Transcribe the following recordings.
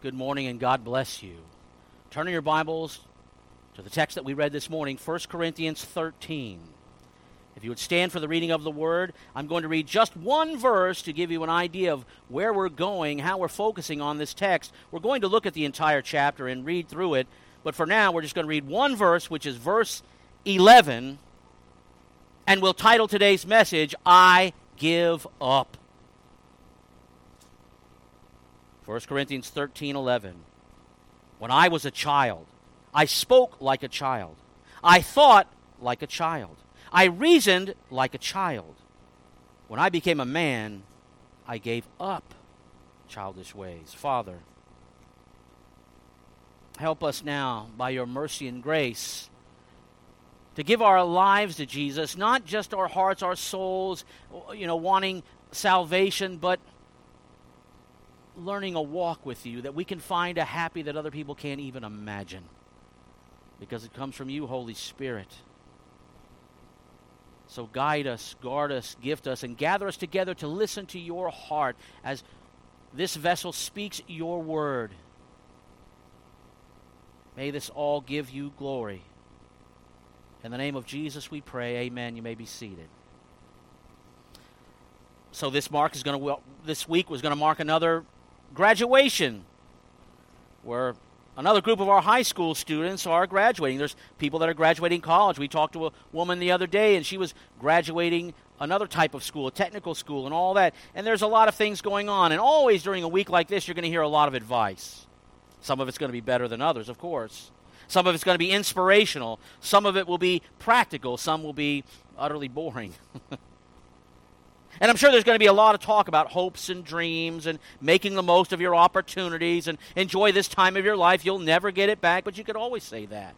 Good morning and God bless you. Turn in your Bibles to the text that we read this morning, 1 Corinthians 13. If you would stand for the reading of the word, I'm going to read just one verse to give you an idea of where we're going, how we're focusing on this text. We're going to look at the entire chapter and read through it, but for now, we're just going to read one verse, which is verse 11, and we'll title today's message, I Give Up. 1 Corinthians 13 11. When I was a child, I spoke like a child. I thought like a child. I reasoned like a child. When I became a man, I gave up childish ways. Father, help us now by your mercy and grace to give our lives to Jesus, not just our hearts, our souls, you know, wanting salvation, but learning a walk with you that we can find a happy that other people can't even imagine because it comes from you, Holy Spirit. So guide us, guard us, gift us, and gather us together to listen to your heart as this vessel speaks your word. May this all give you glory. In the name of Jesus we pray. Amen. You may be seated. So this mark is going to this week was going to mark another graduation, where another group of our high school students are graduating. There's people that are graduating college. We talked to a woman the other day, and she was graduating another type of school, a technical school, and all that. And there's a lot of things going on. And always during a week like this, you're going to hear a lot of advice. Some of it's going to be better than others, of course. Some of it's going to be inspirational. Some of it will be practical. Some will be utterly boring. And I'm sure there's going to be a lot of talk about hopes and dreams and making the most of your opportunities and enjoy this time of your life. You'll never get it back, but you could always say that.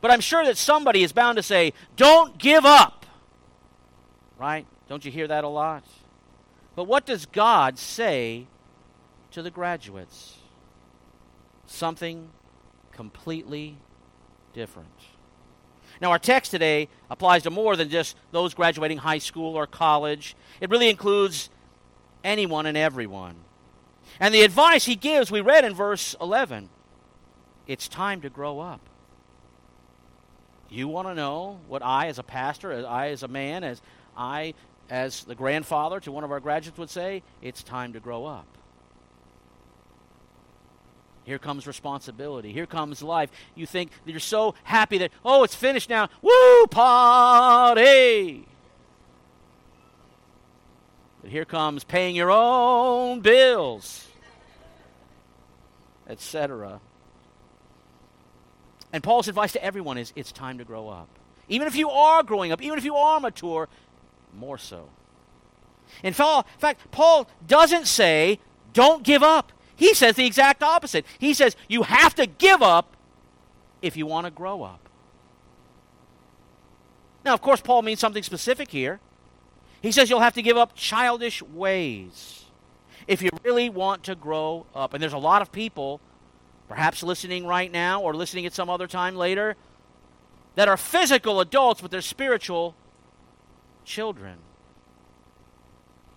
But I'm sure that somebody is bound to say, don't give up. Right? Don't you hear that a lot? But what does God say to the graduates? Something completely different. Now, our text today applies to more than just those graduating high school or college, it really includes anyone and everyone. And the advice he gives, we read in verse 11 it's time to grow up. You want to know what I, as a pastor, as I, as a man, as I, as the grandfather to one of our graduates, would say? It's time to grow up. Here comes responsibility. Here comes life. You think that you're so happy that, oh, it's finished now. Woo, party! But here comes paying your own bills, etc. And Paul's advice to everyone is it's time to grow up. Even if you are growing up, even if you are mature, more so. In fact, Paul doesn't say, don't give up. He says the exact opposite. He says you have to give up if you want to grow up. Now, of course, Paul means something specific here. He says you'll have to give up childish ways if you really want to grow up. And there's a lot of people, perhaps listening right now or listening at some other time later, that are physical adults, but they're spiritual children.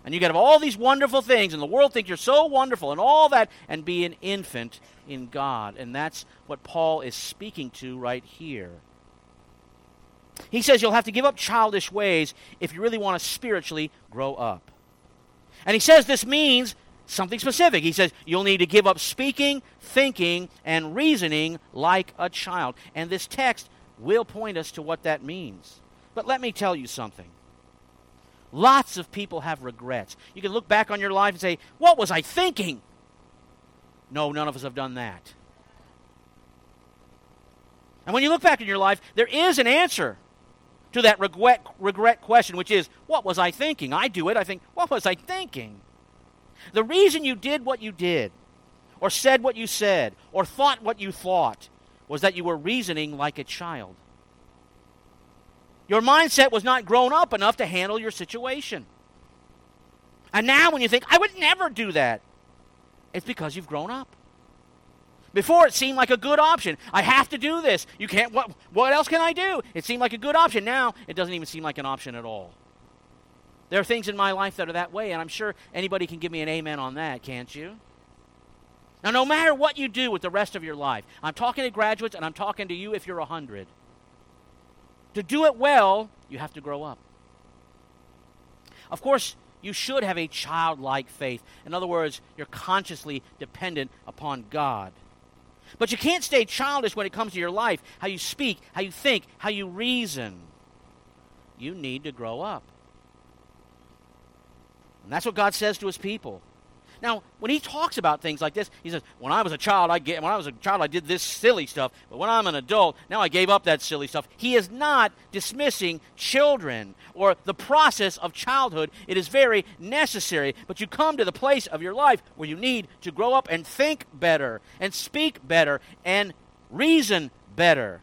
And you can have all these wonderful things, and the world thinks you're so wonderful and all that, and be an infant in God. And that's what Paul is speaking to right here. He says you'll have to give up childish ways if you really want to spiritually grow up. And he says this means something specific. He says you'll need to give up speaking, thinking, and reasoning like a child. And this text will point us to what that means. But let me tell you something. Lots of people have regrets. You can look back on your life and say, What was I thinking? No, none of us have done that. And when you look back in your life, there is an answer to that regret, regret question, which is, What was I thinking? I do it. I think, What was I thinking? The reason you did what you did, or said what you said, or thought what you thought, was that you were reasoning like a child. Your mindset was not grown up enough to handle your situation. And now, when you think, I would never do that, it's because you've grown up. Before, it seemed like a good option. I have to do this. You can't, what, what else can I do? It seemed like a good option. Now, it doesn't even seem like an option at all. There are things in my life that are that way, and I'm sure anybody can give me an amen on that, can't you? Now, no matter what you do with the rest of your life, I'm talking to graduates and I'm talking to you if you're 100. To do it well, you have to grow up. Of course, you should have a childlike faith. In other words, you're consciously dependent upon God. But you can't stay childish when it comes to your life, how you speak, how you think, how you reason. You need to grow up. And that's what God says to his people. Now, when he talks about things like this, he says, "When I was a child, I get when I was a child, I did this silly stuff, but when I'm an adult, now I gave up that silly stuff." He is not dismissing children or the process of childhood. It is very necessary, but you come to the place of your life where you need to grow up and think better and speak better and reason better.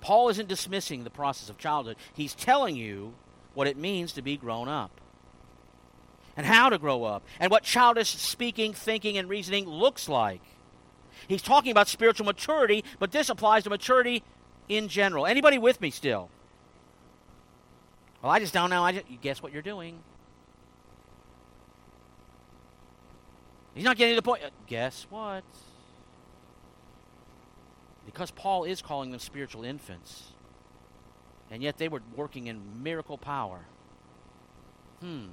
Paul isn't dismissing the process of childhood. He's telling you what it means to be grown up and how to grow up and what childish speaking, thinking, and reasoning looks like. He's talking about spiritual maturity, but this applies to maturity in general. Anybody with me still? Well, I just don't know. I just, guess what you're doing? He's not getting to the point. Uh, guess what? Because Paul is calling them spiritual infants, and yet they were working in miracle power. Hmm.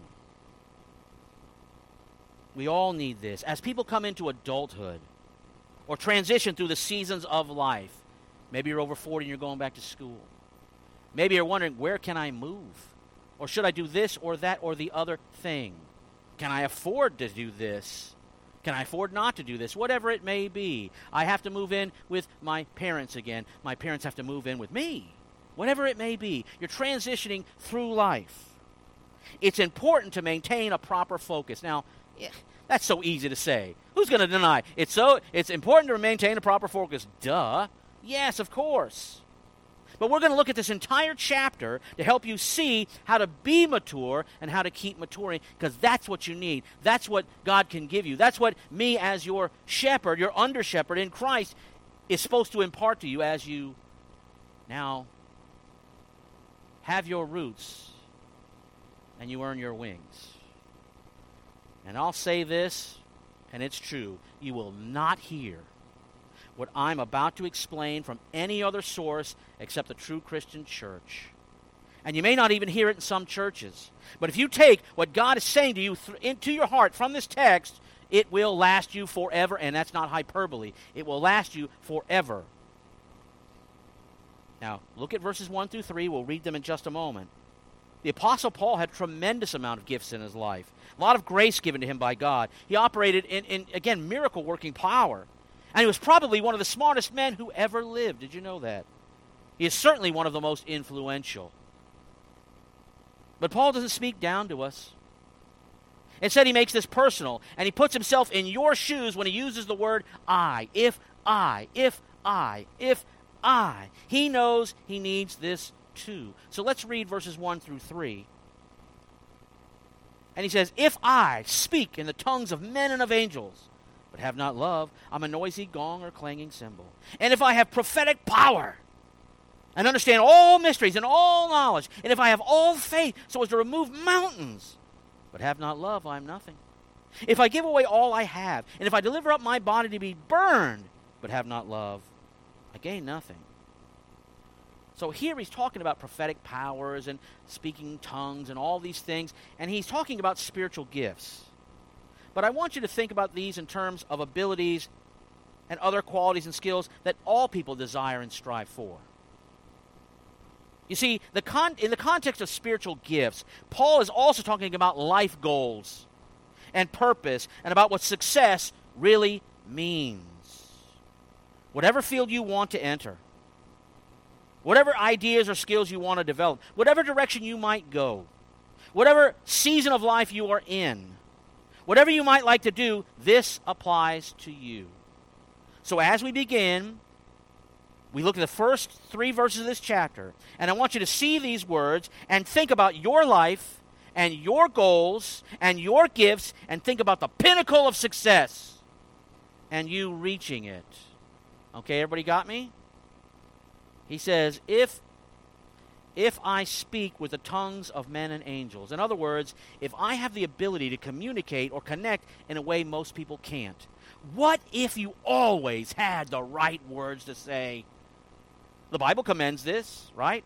We all need this. As people come into adulthood or transition through the seasons of life, maybe you're over 40 and you're going back to school. Maybe you're wondering, where can I move? Or should I do this or that or the other thing? Can I afford to do this? Can I afford not to do this? Whatever it may be. I have to move in with my parents again. My parents have to move in with me. Whatever it may be. You're transitioning through life. It's important to maintain a proper focus. Now, that's so easy to say. Who's going to deny? It's so it's important to maintain a proper focus. Duh. Yes, of course. But we're going to look at this entire chapter to help you see how to be mature and how to keep maturing because that's what you need. That's what God can give you. That's what me, as your shepherd, your under shepherd in Christ, is supposed to impart to you as you now have your roots and you earn your wings. And I'll say this, and it's true you will not hear what I'm about to explain from any other source except the true Christian church. And you may not even hear it in some churches. But if you take what God is saying to you th- into your heart from this text, it will last you forever. And that's not hyperbole, it will last you forever. Now, look at verses 1 through 3. We'll read them in just a moment. The Apostle Paul had tremendous amount of gifts in his life, a lot of grace given to him by God. He operated in, in again, miracle working power. And he was probably one of the smartest men who ever lived. Did you know that? He is certainly one of the most influential. But Paul doesn't speak down to us. Instead, he makes this personal, and he puts himself in your shoes when he uses the word I. If I, if I, if I. He knows he needs this too. So let's read verses 1 through 3. And he says, If I speak in the tongues of men and of angels, but have not love, I'm a noisy gong or clanging cymbal. And if I have prophetic power, and understand all mysteries and all knowledge, and if I have all faith so as to remove mountains, but have not love, I am nothing. If I give away all I have, and if I deliver up my body to be burned, but have not love, I gain nothing. So here he's talking about prophetic powers and speaking tongues and all these things, and he's talking about spiritual gifts. But I want you to think about these in terms of abilities and other qualities and skills that all people desire and strive for. You see, the con- in the context of spiritual gifts, Paul is also talking about life goals and purpose and about what success really means. Whatever field you want to enter, whatever ideas or skills you want to develop, whatever direction you might go, whatever season of life you are in, whatever you might like to do, this applies to you. So as we begin, we look at the first three verses of this chapter, and I want you to see these words and think about your life and your goals and your gifts and think about the pinnacle of success and you reaching it. Okay, everybody got me? He says, if if I speak with the tongues of men and angels. In other words, if I have the ability to communicate or connect in a way most people can't. What if you always had the right words to say? The Bible commends this, right?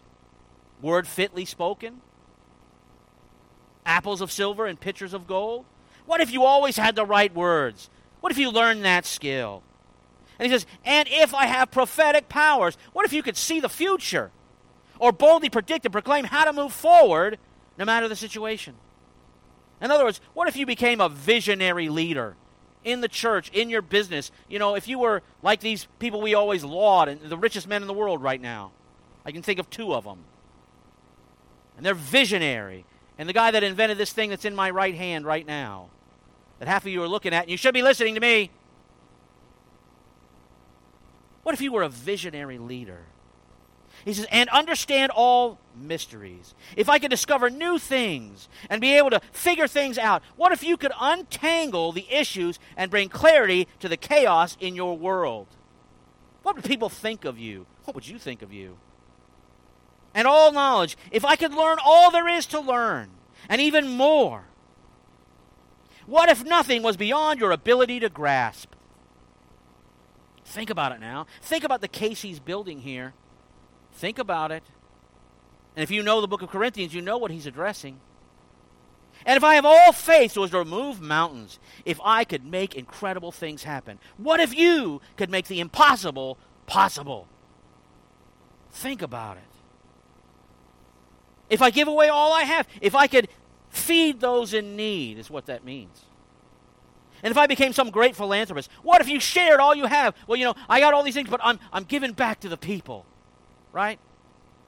Word fitly spoken, apples of silver and pitchers of gold. What if you always had the right words? What if you learned that skill? And he says, and if I have prophetic powers, what if you could see the future? or boldly predict and proclaim how to move forward no matter the situation. In other words, what if you became a visionary leader in the church, in your business? You know, if you were like these people we always laud, and the richest men in the world right now. I can think of two of them. And they're visionary. And the guy that invented this thing that's in my right hand right now, that half of you are looking at, and you should be listening to me. What if you were a visionary leader? He says, and understand all mysteries. If I could discover new things and be able to figure things out, what if you could untangle the issues and bring clarity to the chaos in your world? What would people think of you? What would you think of you? And all knowledge, if I could learn all there is to learn, and even more, what if nothing was beyond your ability to grasp? Think about it now. Think about the case he's building here. Think about it. And if you know the book of Corinthians, you know what he's addressing. And if I have all faith so as to remove mountains, if I could make incredible things happen, what if you could make the impossible possible? Think about it. If I give away all I have, if I could feed those in need, is what that means. And if I became some great philanthropist, what if you shared all you have? Well, you know, I got all these things, but I'm, I'm giving back to the people right?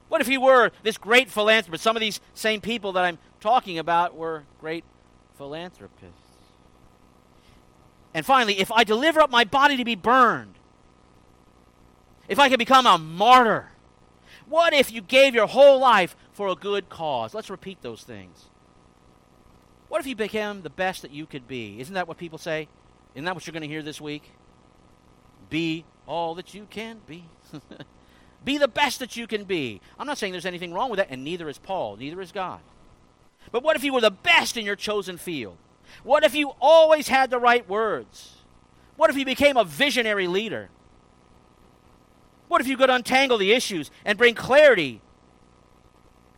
What if you were this great philanthropist? Some of these same people that I'm talking about were great philanthropists. And finally, if I deliver up my body to be burned, if I could become a martyr, what if you gave your whole life for a good cause? Let's repeat those things. What if you became the best that you could be? Isn't that what people say? Isn't that what you're going to hear this week? Be all that you can be. Be the best that you can be. I'm not saying there's anything wrong with that, and neither is Paul, neither is God. But what if you were the best in your chosen field? What if you always had the right words? What if you became a visionary leader? What if you could untangle the issues and bring clarity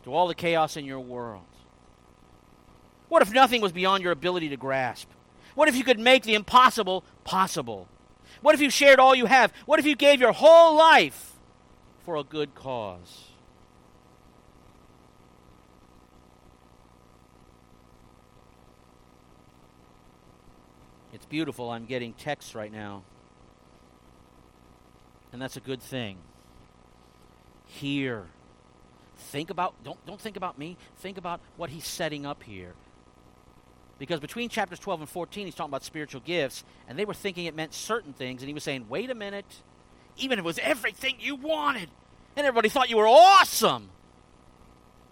to all the chaos in your world? What if nothing was beyond your ability to grasp? What if you could make the impossible possible? What if you shared all you have? What if you gave your whole life for a good cause. It's beautiful. I'm getting texts right now. And that's a good thing. Here. Think about don't don't think about me. Think about what he's setting up here. Because between chapters 12 and 14 he's talking about spiritual gifts and they were thinking it meant certain things and he was saying, "Wait a minute even if it was everything you wanted, and everybody thought you were awesome,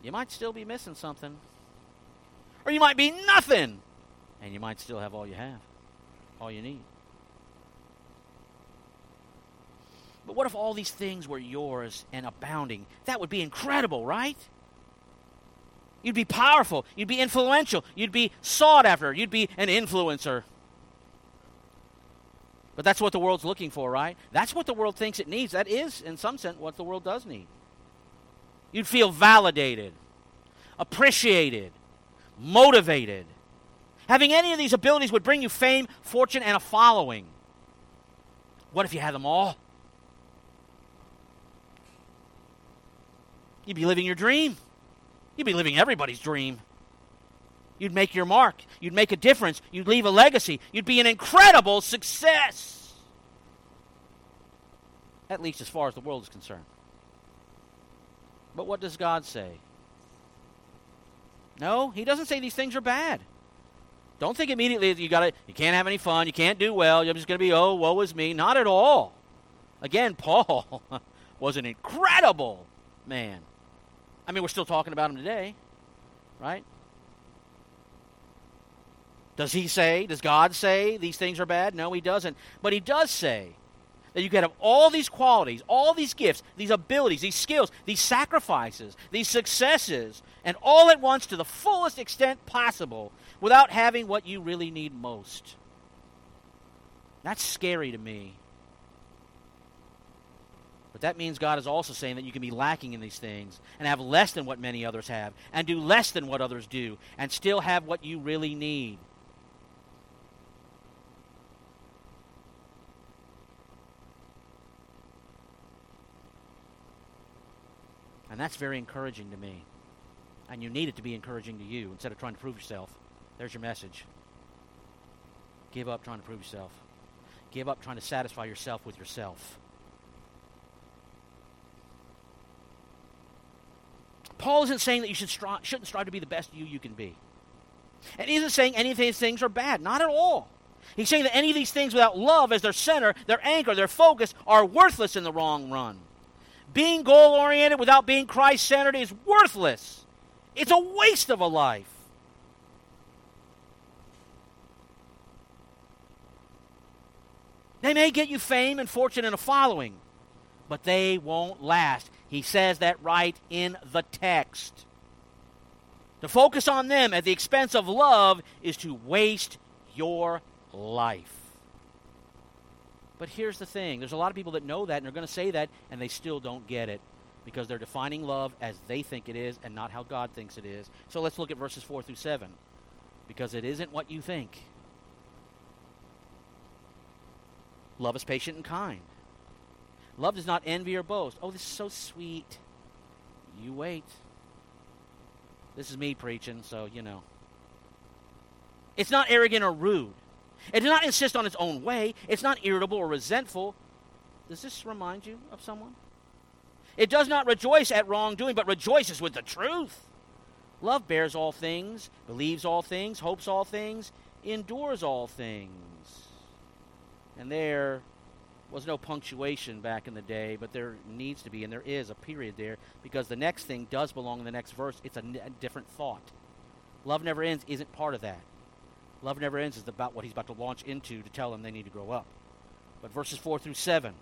you might still be missing something. Or you might be nothing, and you might still have all you have, all you need. But what if all these things were yours and abounding? That would be incredible, right? You'd be powerful. You'd be influential. You'd be sought after. You'd be an influencer. But that's what the world's looking for, right? That's what the world thinks it needs. That is, in some sense, what the world does need. You'd feel validated, appreciated, motivated. Having any of these abilities would bring you fame, fortune, and a following. What if you had them all? You'd be living your dream. You'd be living everybody's dream. You'd make your mark. You'd make a difference. You'd leave a legacy. You'd be an incredible success. At least as far as the world is concerned. But what does God say? No, he doesn't say these things are bad. Don't think immediately that you got to you can't have any fun, you can't do well, you're just going to be oh, woe is me. Not at all. Again, Paul was an incredible man. I mean, we're still talking about him today, right? Does he say, does God say these things are bad? No, he doesn't. But he does say that you can have all these qualities, all these gifts, these abilities, these skills, these sacrifices, these successes, and all at once to the fullest extent possible without having what you really need most. That's scary to me. But that means God is also saying that you can be lacking in these things and have less than what many others have and do less than what others do and still have what you really need. And that's very encouraging to me. And you need it to be encouraging to you instead of trying to prove yourself. There's your message. Give up trying to prove yourself. Give up trying to satisfy yourself with yourself. Paul isn't saying that you should stri- shouldn't strive to be the best you you can be. And he isn't saying any of these things are bad. Not at all. He's saying that any of these things without love as their center, their anchor, their focus are worthless in the wrong run. Being goal oriented without being Christ centered is worthless. It's a waste of a life. They may get you fame and fortune and a following, but they won't last. He says that right in the text. To focus on them at the expense of love is to waste your life. But here's the thing there's a lot of people that know that and are going to say that, and they still don't get it because they're defining love as they think it is and not how God thinks it is. So let's look at verses 4 through 7 because it isn't what you think. Love is patient and kind. Love does not envy or boast. Oh, this is so sweet. You wait. This is me preaching, so you know. It's not arrogant or rude. It does not insist on its own way. It's not irritable or resentful. Does this remind you of someone? It does not rejoice at wrongdoing, but rejoices with the truth. Love bears all things, believes all things, hopes all things, endures all things. And there was no punctuation back in the day, but there needs to be, and there is a period there, because the next thing does belong in the next verse. It's a, n- a different thought. Love never ends isn't part of that. Love never ends is about what he's about to launch into to tell them they need to grow up. But verses 4 through 7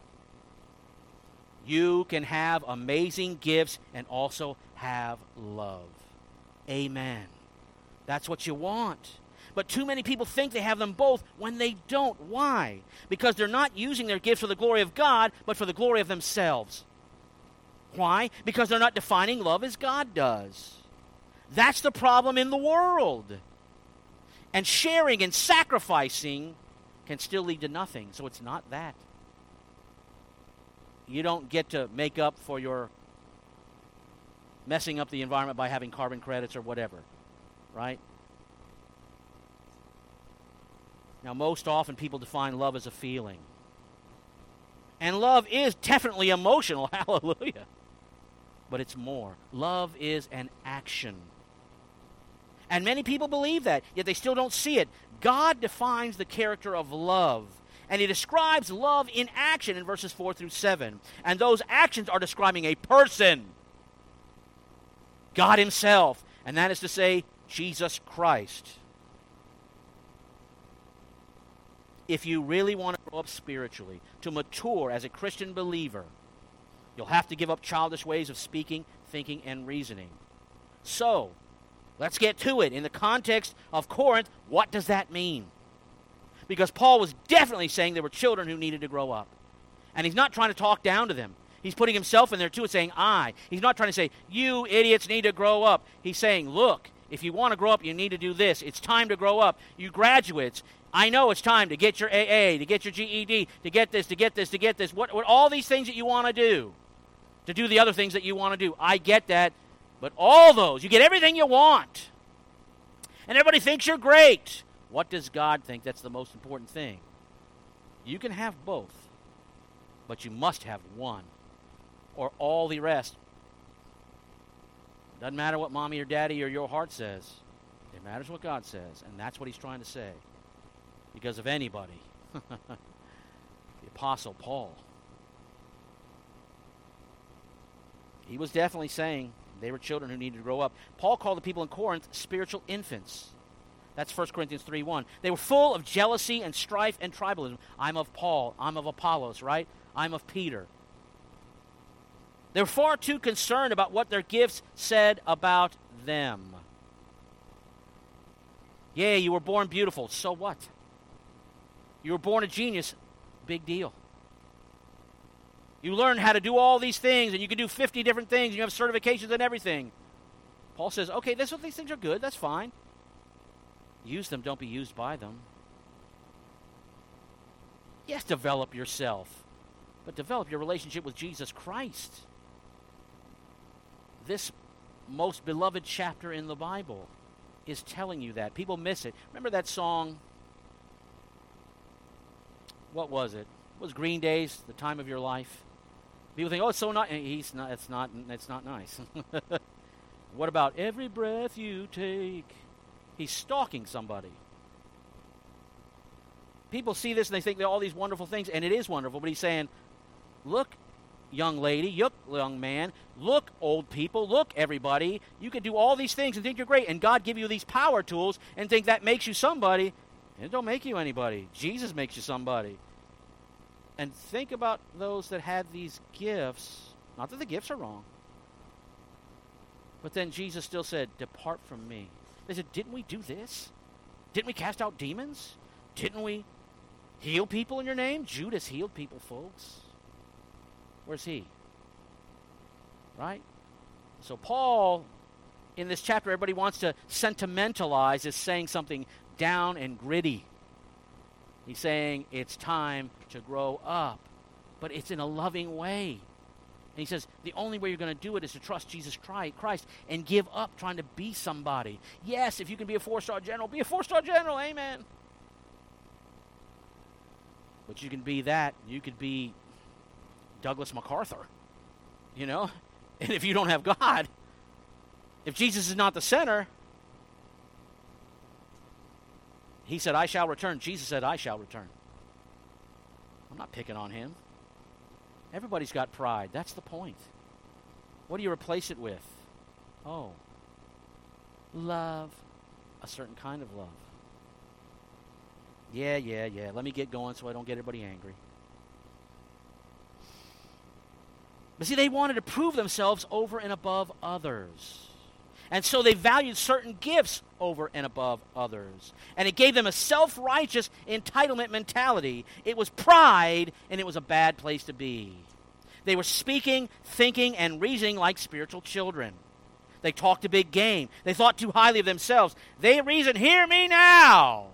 you can have amazing gifts and also have love. Amen. That's what you want. But too many people think they have them both when they don't. Why? Because they're not using their gifts for the glory of God, but for the glory of themselves. Why? Because they're not defining love as God does. That's the problem in the world. And sharing and sacrificing can still lead to nothing. So it's not that. You don't get to make up for your messing up the environment by having carbon credits or whatever, right? Now, most often people define love as a feeling. And love is definitely emotional, hallelujah. But it's more. Love is an action. And many people believe that, yet they still don't see it. God defines the character of love. And he describes love in action in verses 4 through 7. And those actions are describing a person God Himself. And that is to say, Jesus Christ. If you really want to grow up spiritually, to mature as a Christian believer, you'll have to give up childish ways of speaking, thinking, and reasoning. So, let's get to it. In the context of Corinth, what does that mean? Because Paul was definitely saying there were children who needed to grow up. And he's not trying to talk down to them. He's putting himself in there too and saying, I. He's not trying to say, you idiots need to grow up. He's saying, look, if you want to grow up, you need to do this. It's time to grow up. You graduates, I know it's time to get your AA, to get your GED, to get this, to get this, to get this. What, what all these things that you want to do, to do the other things that you want to do. I get that. But all those, you get everything you want. And everybody thinks you're great. What does God think that's the most important thing? You can have both, but you must have one, or all the rest. Doesn't matter what mommy or daddy or your heart says. It matters what God says, and that's what he's trying to say. Because of anybody, the Apostle Paul. He was definitely saying they were children who needed to grow up. Paul called the people in Corinth spiritual infants. That's 1 Corinthians 3 1. They were full of jealousy and strife and tribalism. I'm of Paul. I'm of Apollos, right? I'm of Peter. They're far too concerned about what their gifts said about them. Yeah, you were born beautiful. So what? You were born a genius. Big deal. You learn how to do all these things, and you can do 50 different things, you have certifications and everything. Paul says, okay, this these things are good. That's fine. Use them, don't be used by them. Yes, develop yourself, but develop your relationship with Jesus Christ. This most beloved chapter in the Bible is telling you that. People miss it. Remember that song? What was it? it was Green Day's "The Time of Your Life"? People think, "Oh, it's so nice." Eh, he's not. It's not. It's not nice. what about every breath you take? He's stalking somebody. People see this and they think they're all these wonderful things, and it is wonderful. But he's saying, "Look young lady, look, young man, look, old people, look, everybody. You can do all these things and think you're great, and God give you these power tools and think that makes you somebody. It don't make you anybody. Jesus makes you somebody. And think about those that had these gifts. Not that the gifts are wrong. But then Jesus still said, Depart from me. They said, Didn't we do this? Didn't we cast out demons? Didn't we heal people in your name? Judas healed people, folks. Where's he? Right? So, Paul, in this chapter, everybody wants to sentimentalize is saying something down and gritty. He's saying it's time to grow up, but it's in a loving way. And he says the only way you're going to do it is to trust Jesus Christ and give up trying to be somebody. Yes, if you can be a four star general, be a four star general. Amen. But you can be that. You could be Douglas MacArthur. You know? And if you don't have God, if Jesus is not the center, he said, I shall return. Jesus said, I shall return. I'm not picking on him. Everybody's got pride. That's the point. What do you replace it with? Oh, love, a certain kind of love. Yeah, yeah, yeah. Let me get going so I don't get everybody angry. But see, they wanted to prove themselves over and above others. And so they valued certain gifts over and above others. And it gave them a self righteous entitlement mentality. It was pride, and it was a bad place to be. They were speaking, thinking, and reasoning like spiritual children. They talked a big game. They thought too highly of themselves. They reasoned, hear me now.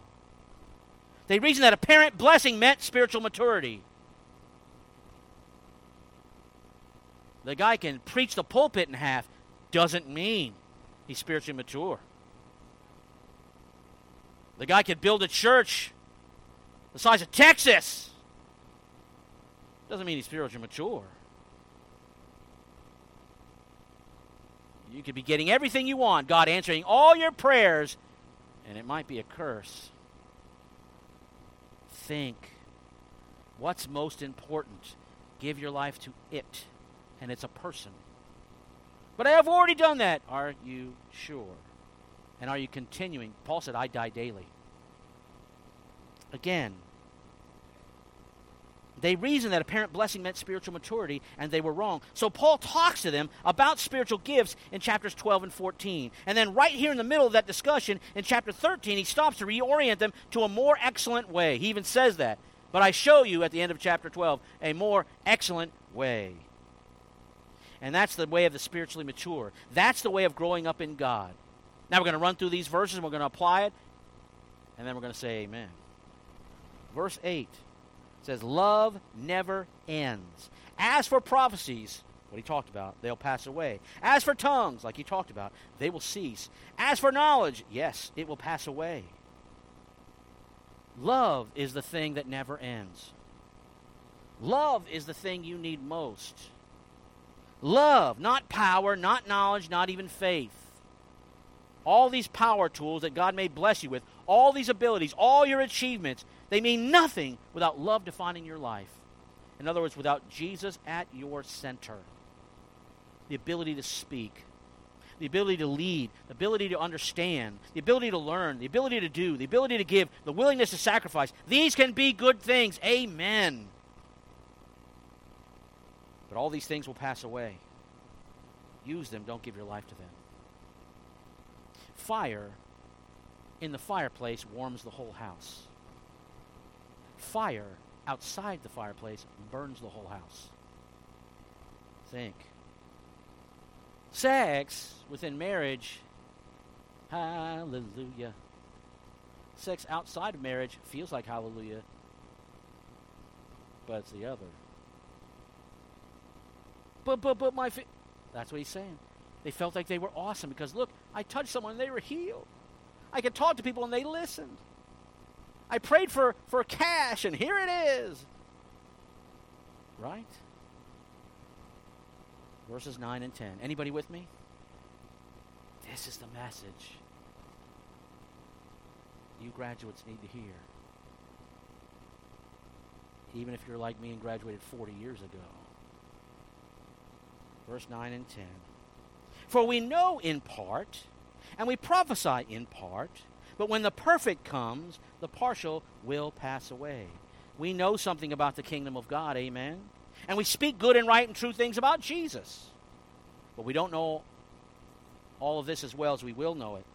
They reasoned that apparent blessing meant spiritual maturity. the guy can preach the pulpit in half doesn't mean he's spiritually mature. The guy could build a church the size of Texas. Doesn't mean he's spiritually mature. You could be getting everything you want, God answering all your prayers, and it might be a curse. Think what's most important? Give your life to it and it's a person. But I have already done that. Are you sure? And are you continuing? Paul said, I die daily. Again, they reasoned that apparent blessing meant spiritual maturity, and they were wrong. So Paul talks to them about spiritual gifts in chapters 12 and 14. And then, right here in the middle of that discussion, in chapter 13, he stops to reorient them to a more excellent way. He even says that. But I show you at the end of chapter 12 a more excellent way. And that's the way of the spiritually mature. That's the way of growing up in God. Now we're going to run through these verses and we're going to apply it. And then we're going to say amen. Verse 8 says, Love never ends. As for prophecies, what he talked about, they'll pass away. As for tongues, like he talked about, they will cease. As for knowledge, yes, it will pass away. Love is the thing that never ends. Love is the thing you need most. Love, not power, not knowledge, not even faith. All these power tools that God may bless you with, all these abilities, all your achievements, they mean nothing without love defining your life. In other words, without Jesus at your center. The ability to speak, the ability to lead, the ability to understand, the ability to learn, the ability to do, the ability to give, the willingness to sacrifice. These can be good things. Amen. But all these things will pass away. Use them, don't give your life to them. Fire in the fireplace warms the whole house. Fire outside the fireplace burns the whole house. Think. Sex within marriage, hallelujah. Sex outside of marriage feels like hallelujah, but it's the other. But, but, but my. That's what he's saying. They felt like they were awesome because, look, I touched someone and they were healed. I could talk to people and they listened. I prayed for, for cash and here it is. Right? Verses 9 and 10. Anybody with me? This is the message you graduates need to hear. Even if you're like me and graduated 40 years ago. Verse 9 and 10. For we know in part, and we prophesy in part, but when the perfect comes, the partial will pass away. We know something about the kingdom of God, amen? And we speak good and right and true things about Jesus. But we don't know all of this as well as we will know it.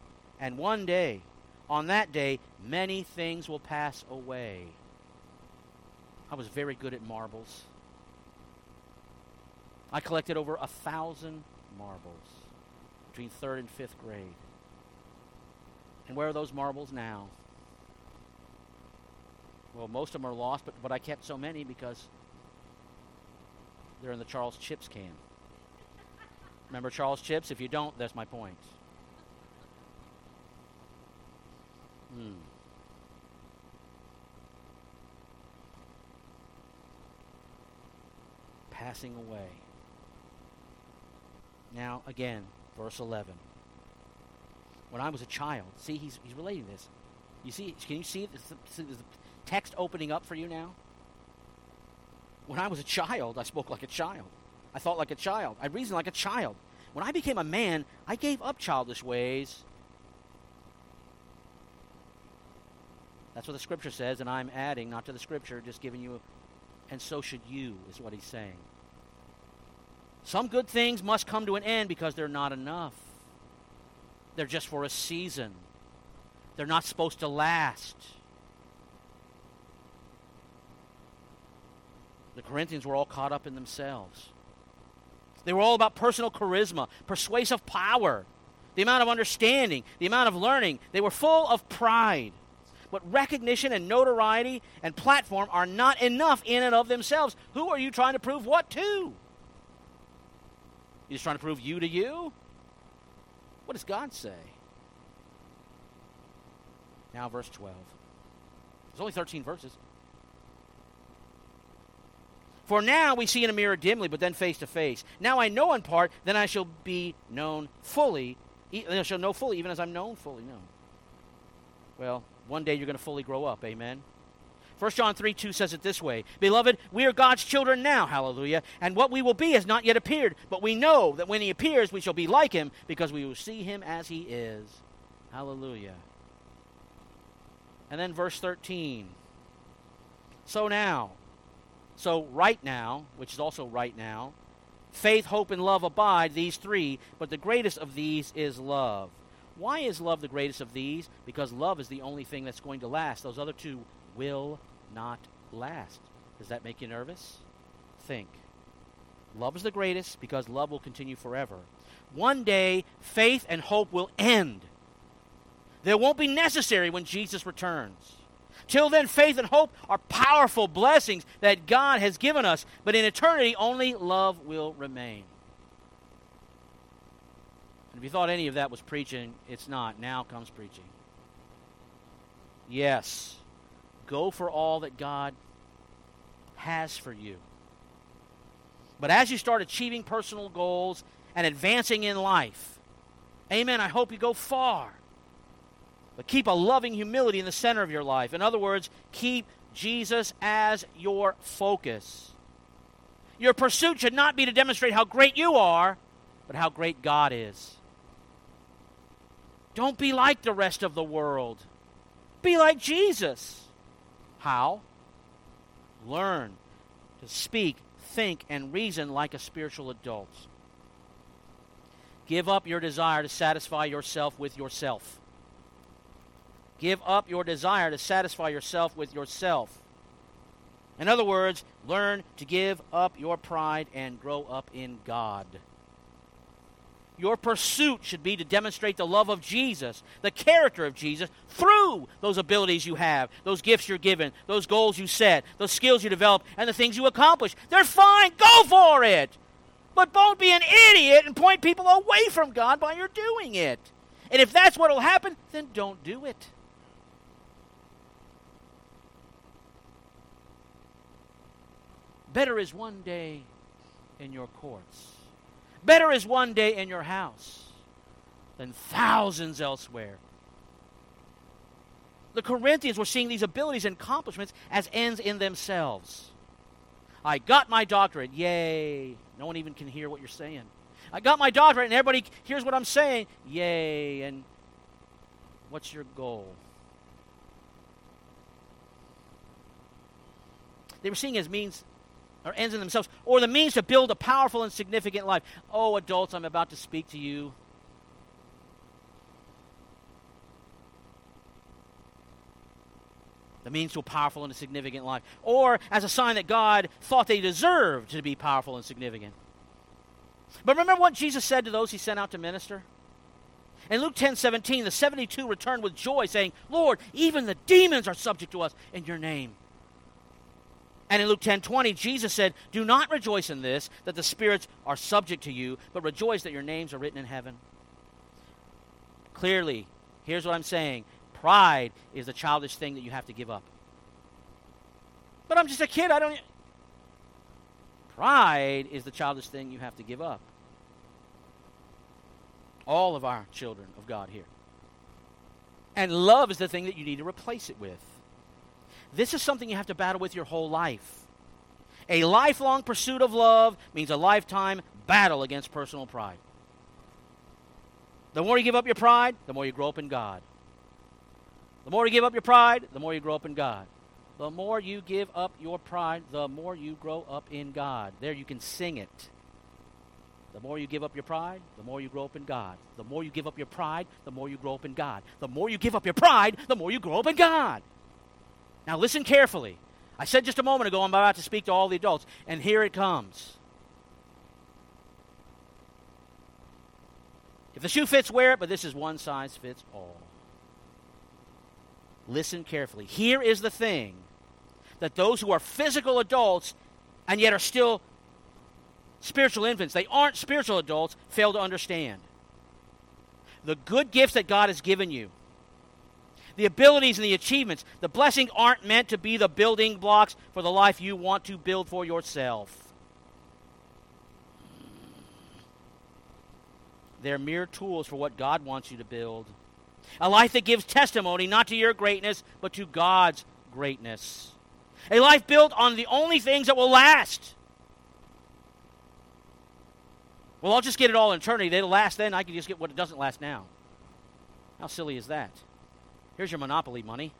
And one day, on that day, many things will pass away. I was very good at marbles. I collected over a thousand marbles between third and fifth grade. And where are those marbles now? Well, most of them are lost, but, but I kept so many because they're in the Charles Chips can. Remember Charles Chips? If you don't, that's my point. Hmm. Passing away. Now, again, verse 11. When I was a child, see, he's, he's relating this. You see, can you see the, the text opening up for you now? When I was a child, I spoke like a child. I thought like a child. I reasoned like a child. When I became a man, I gave up childish ways. That's what the scripture says, and I'm adding, not to the scripture, just giving you, and so should you, is what he's saying. Some good things must come to an end because they're not enough. They're just for a season. They're not supposed to last. The Corinthians were all caught up in themselves. They were all about personal charisma, persuasive power, the amount of understanding, the amount of learning. They were full of pride. But recognition and notoriety and platform are not enough in and of themselves. Who are you trying to prove what to? You just trying to prove you to you? What does God say? Now, verse 12. There's only 13 verses. For now we see in a mirror dimly, but then face to face. Now I know in part, then I shall be known fully. I shall know fully, even as I'm known fully. No. Well, one day you're going to fully grow up. Amen. 1 John 3 2 says it this way Beloved, we are God's children now, hallelujah, and what we will be has not yet appeared, but we know that when he appears, we shall be like him because we will see him as he is. Hallelujah. And then verse 13. So now, so right now, which is also right now, faith, hope, and love abide, these three, but the greatest of these is love. Why is love the greatest of these? Because love is the only thing that's going to last. Those other two will not last. Does that make you nervous? Think. Love is the greatest because love will continue forever. One day, faith and hope will end. They won't be necessary when Jesus returns. Till then, faith and hope are powerful blessings that God has given us, but in eternity, only love will remain. And if you thought any of that was preaching, it's not. Now comes preaching. Yes, go for all that God has for you. But as you start achieving personal goals and advancing in life, amen, I hope you go far. But keep a loving humility in the center of your life. In other words, keep Jesus as your focus. Your pursuit should not be to demonstrate how great you are, but how great God is. Don't be like the rest of the world. Be like Jesus. How? Learn to speak, think, and reason like a spiritual adult. Give up your desire to satisfy yourself with yourself. Give up your desire to satisfy yourself with yourself. In other words, learn to give up your pride and grow up in God. Your pursuit should be to demonstrate the love of Jesus, the character of Jesus, through those abilities you have, those gifts you're given, those goals you set, those skills you develop, and the things you accomplish. They're fine. Go for it. But don't be an idiot and point people away from God while you're doing it. And if that's what will happen, then don't do it. Better is one day in your courts. Better is one day in your house than thousands elsewhere. The Corinthians were seeing these abilities and accomplishments as ends in themselves. I got my doctorate. Yay. No one even can hear what you're saying. I got my doctorate, and everybody hears what I'm saying. Yay. And what's your goal? They were seeing as means or ends in themselves, or the means to build a powerful and significant life. Oh, adults, I'm about to speak to you. The means to a powerful and a significant life, or as a sign that God thought they deserved to be powerful and significant. But remember what Jesus said to those he sent out to minister? In Luke 10 17, the 72 returned with joy, saying, Lord, even the demons are subject to us in your name. And in Luke 10 20, Jesus said, Do not rejoice in this, that the spirits are subject to you, but rejoice that your names are written in heaven. Clearly, here's what I'm saying pride is the childish thing that you have to give up. But I'm just a kid. I don't. Pride is the childish thing you have to give up. All of our children of God here. And love is the thing that you need to replace it with. This is something you have to battle with your whole life. A lifelong pursuit of love means a lifetime battle against personal pride. The more you give up your pride, the more you grow up in God. The more you give up your pride, the more you grow up in God. The more you give up your pride, the more you grow up in God. There, you can sing it. The more you give up your pride, the more you grow up in God. The more you give up your pride, the more you grow up in God. The more you give up your pride, the more you grow up in God. Now, listen carefully. I said just a moment ago I'm about to speak to all the adults, and here it comes. If the shoe fits, wear it, but this is one size fits all. Listen carefully. Here is the thing that those who are physical adults and yet are still spiritual infants, they aren't spiritual adults, fail to understand. The good gifts that God has given you, the abilities and the achievements, the blessings aren't meant to be the building blocks for the life you want to build for yourself. They're mere tools for what God wants you to build. A life that gives testimony not to your greatness, but to God's greatness. A life built on the only things that will last. Well, I'll just get it all in eternity. They'll last then. I can just get what it doesn't last now. How silly is that? Here's your monopoly money.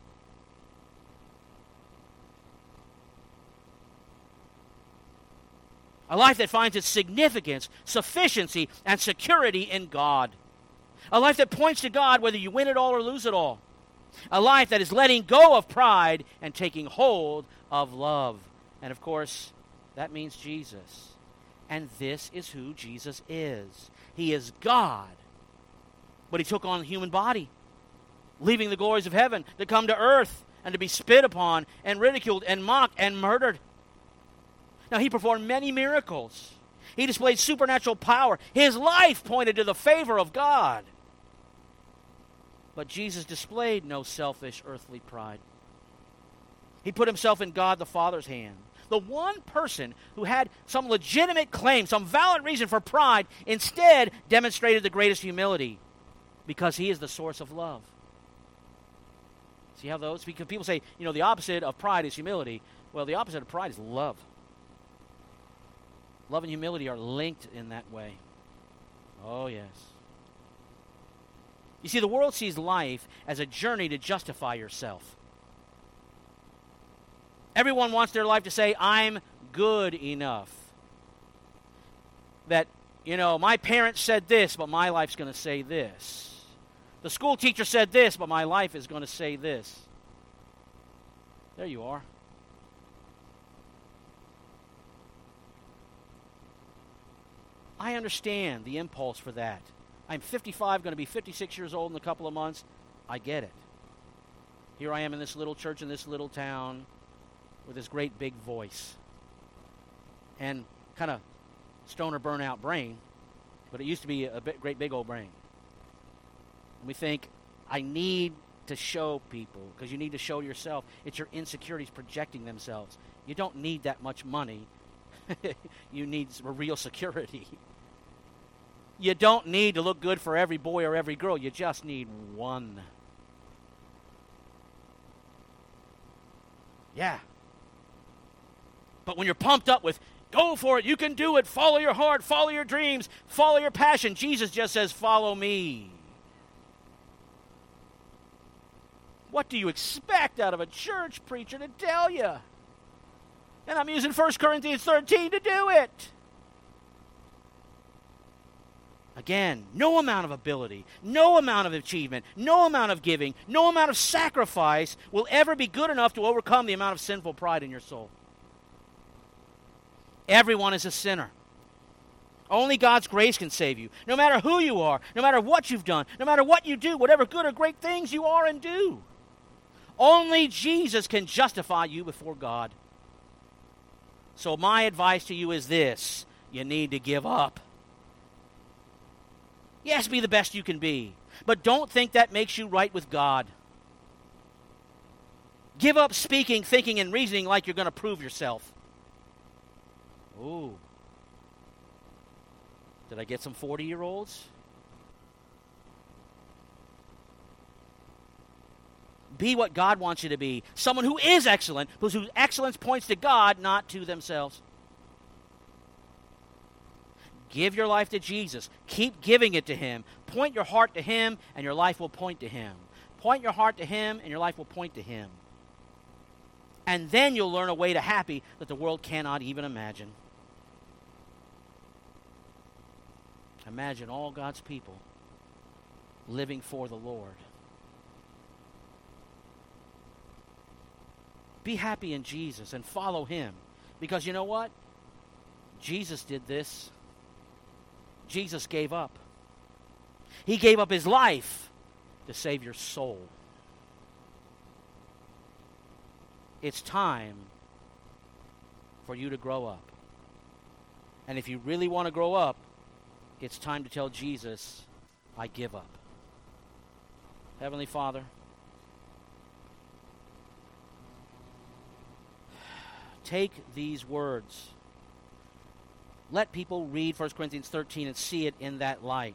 A life that finds its significance, sufficiency, and security in God. A life that points to God whether you win it all or lose it all. A life that is letting go of pride and taking hold of love. And of course, that means Jesus. And this is who Jesus is. He is God, but he took on a human body leaving the glories of heaven to come to earth and to be spit upon and ridiculed and mocked and murdered. Now, he performed many miracles. He displayed supernatural power. His life pointed to the favor of God. But Jesus displayed no selfish earthly pride. He put himself in God the Father's hand. The one person who had some legitimate claim, some valid reason for pride, instead demonstrated the greatest humility because he is the source of love. See how those? Because people say, you know, the opposite of pride is humility. Well, the opposite of pride is love. Love and humility are linked in that way. Oh, yes. You see, the world sees life as a journey to justify yourself. Everyone wants their life to say, I'm good enough. That, you know, my parents said this, but my life's going to say this. The school teacher said this, but my life is going to say this. There you are. I understand the impulse for that. I'm 55, going to be 56 years old in a couple of months. I get it. Here I am in this little church in this little town with this great big voice and kind of stoner burnout brain, but it used to be a great big old brain. And we think, I need to show people because you need to show yourself. It's your insecurities projecting themselves. You don't need that much money. you need real security. You don't need to look good for every boy or every girl. You just need one. Yeah. But when you're pumped up with, go for it, you can do it, follow your heart, follow your dreams, follow your passion, Jesus just says, follow me. What do you expect out of a church preacher to tell you? And I'm using 1 Corinthians 13 to do it. Again, no amount of ability, no amount of achievement, no amount of giving, no amount of sacrifice will ever be good enough to overcome the amount of sinful pride in your soul. Everyone is a sinner. Only God's grace can save you. No matter who you are, no matter what you've done, no matter what you do, whatever good or great things you are and do. Only Jesus can justify you before God. So, my advice to you is this you need to give up. Yes, be the best you can be. But don't think that makes you right with God. Give up speaking, thinking, and reasoning like you're going to prove yourself. Ooh. Did I get some 40 year olds? Be what God wants you to be. Someone who is excellent, whose excellence points to God, not to themselves. Give your life to Jesus. Keep giving it to Him. Point your heart to Him, and your life will point to Him. Point your heart to Him, and your life will point to Him. And then you'll learn a way to happy that the world cannot even imagine. Imagine all God's people living for the Lord. Be happy in Jesus and follow Him. Because you know what? Jesus did this. Jesus gave up. He gave up his life to save your soul. It's time for you to grow up. And if you really want to grow up, it's time to tell Jesus, I give up. Heavenly Father, take these words let people read 1 Corinthians 13 and see it in that light.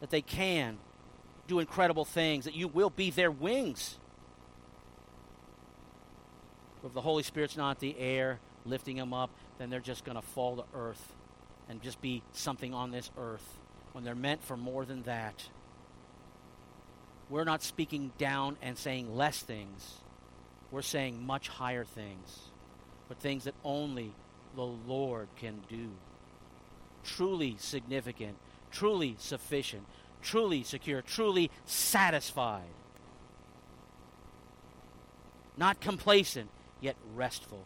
That they can do incredible things, that you will be their wings. If the Holy Spirit's not the air lifting them up, then they're just going to fall to earth and just be something on this earth when they're meant for more than that. We're not speaking down and saying less things. We're saying much higher things, but things that only the Lord can do. Truly significant, truly sufficient, truly secure, truly satisfied. Not complacent, yet restful.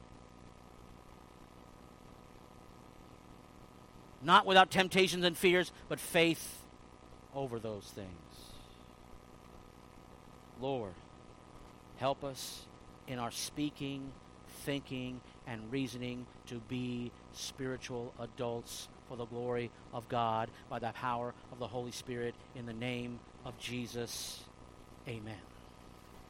Not without temptations and fears, but faith over those things. Lord, help us in our speaking, thinking, and reasoning to be spiritual adults for the glory of God by the power of the Holy Spirit in the name of Jesus. Amen.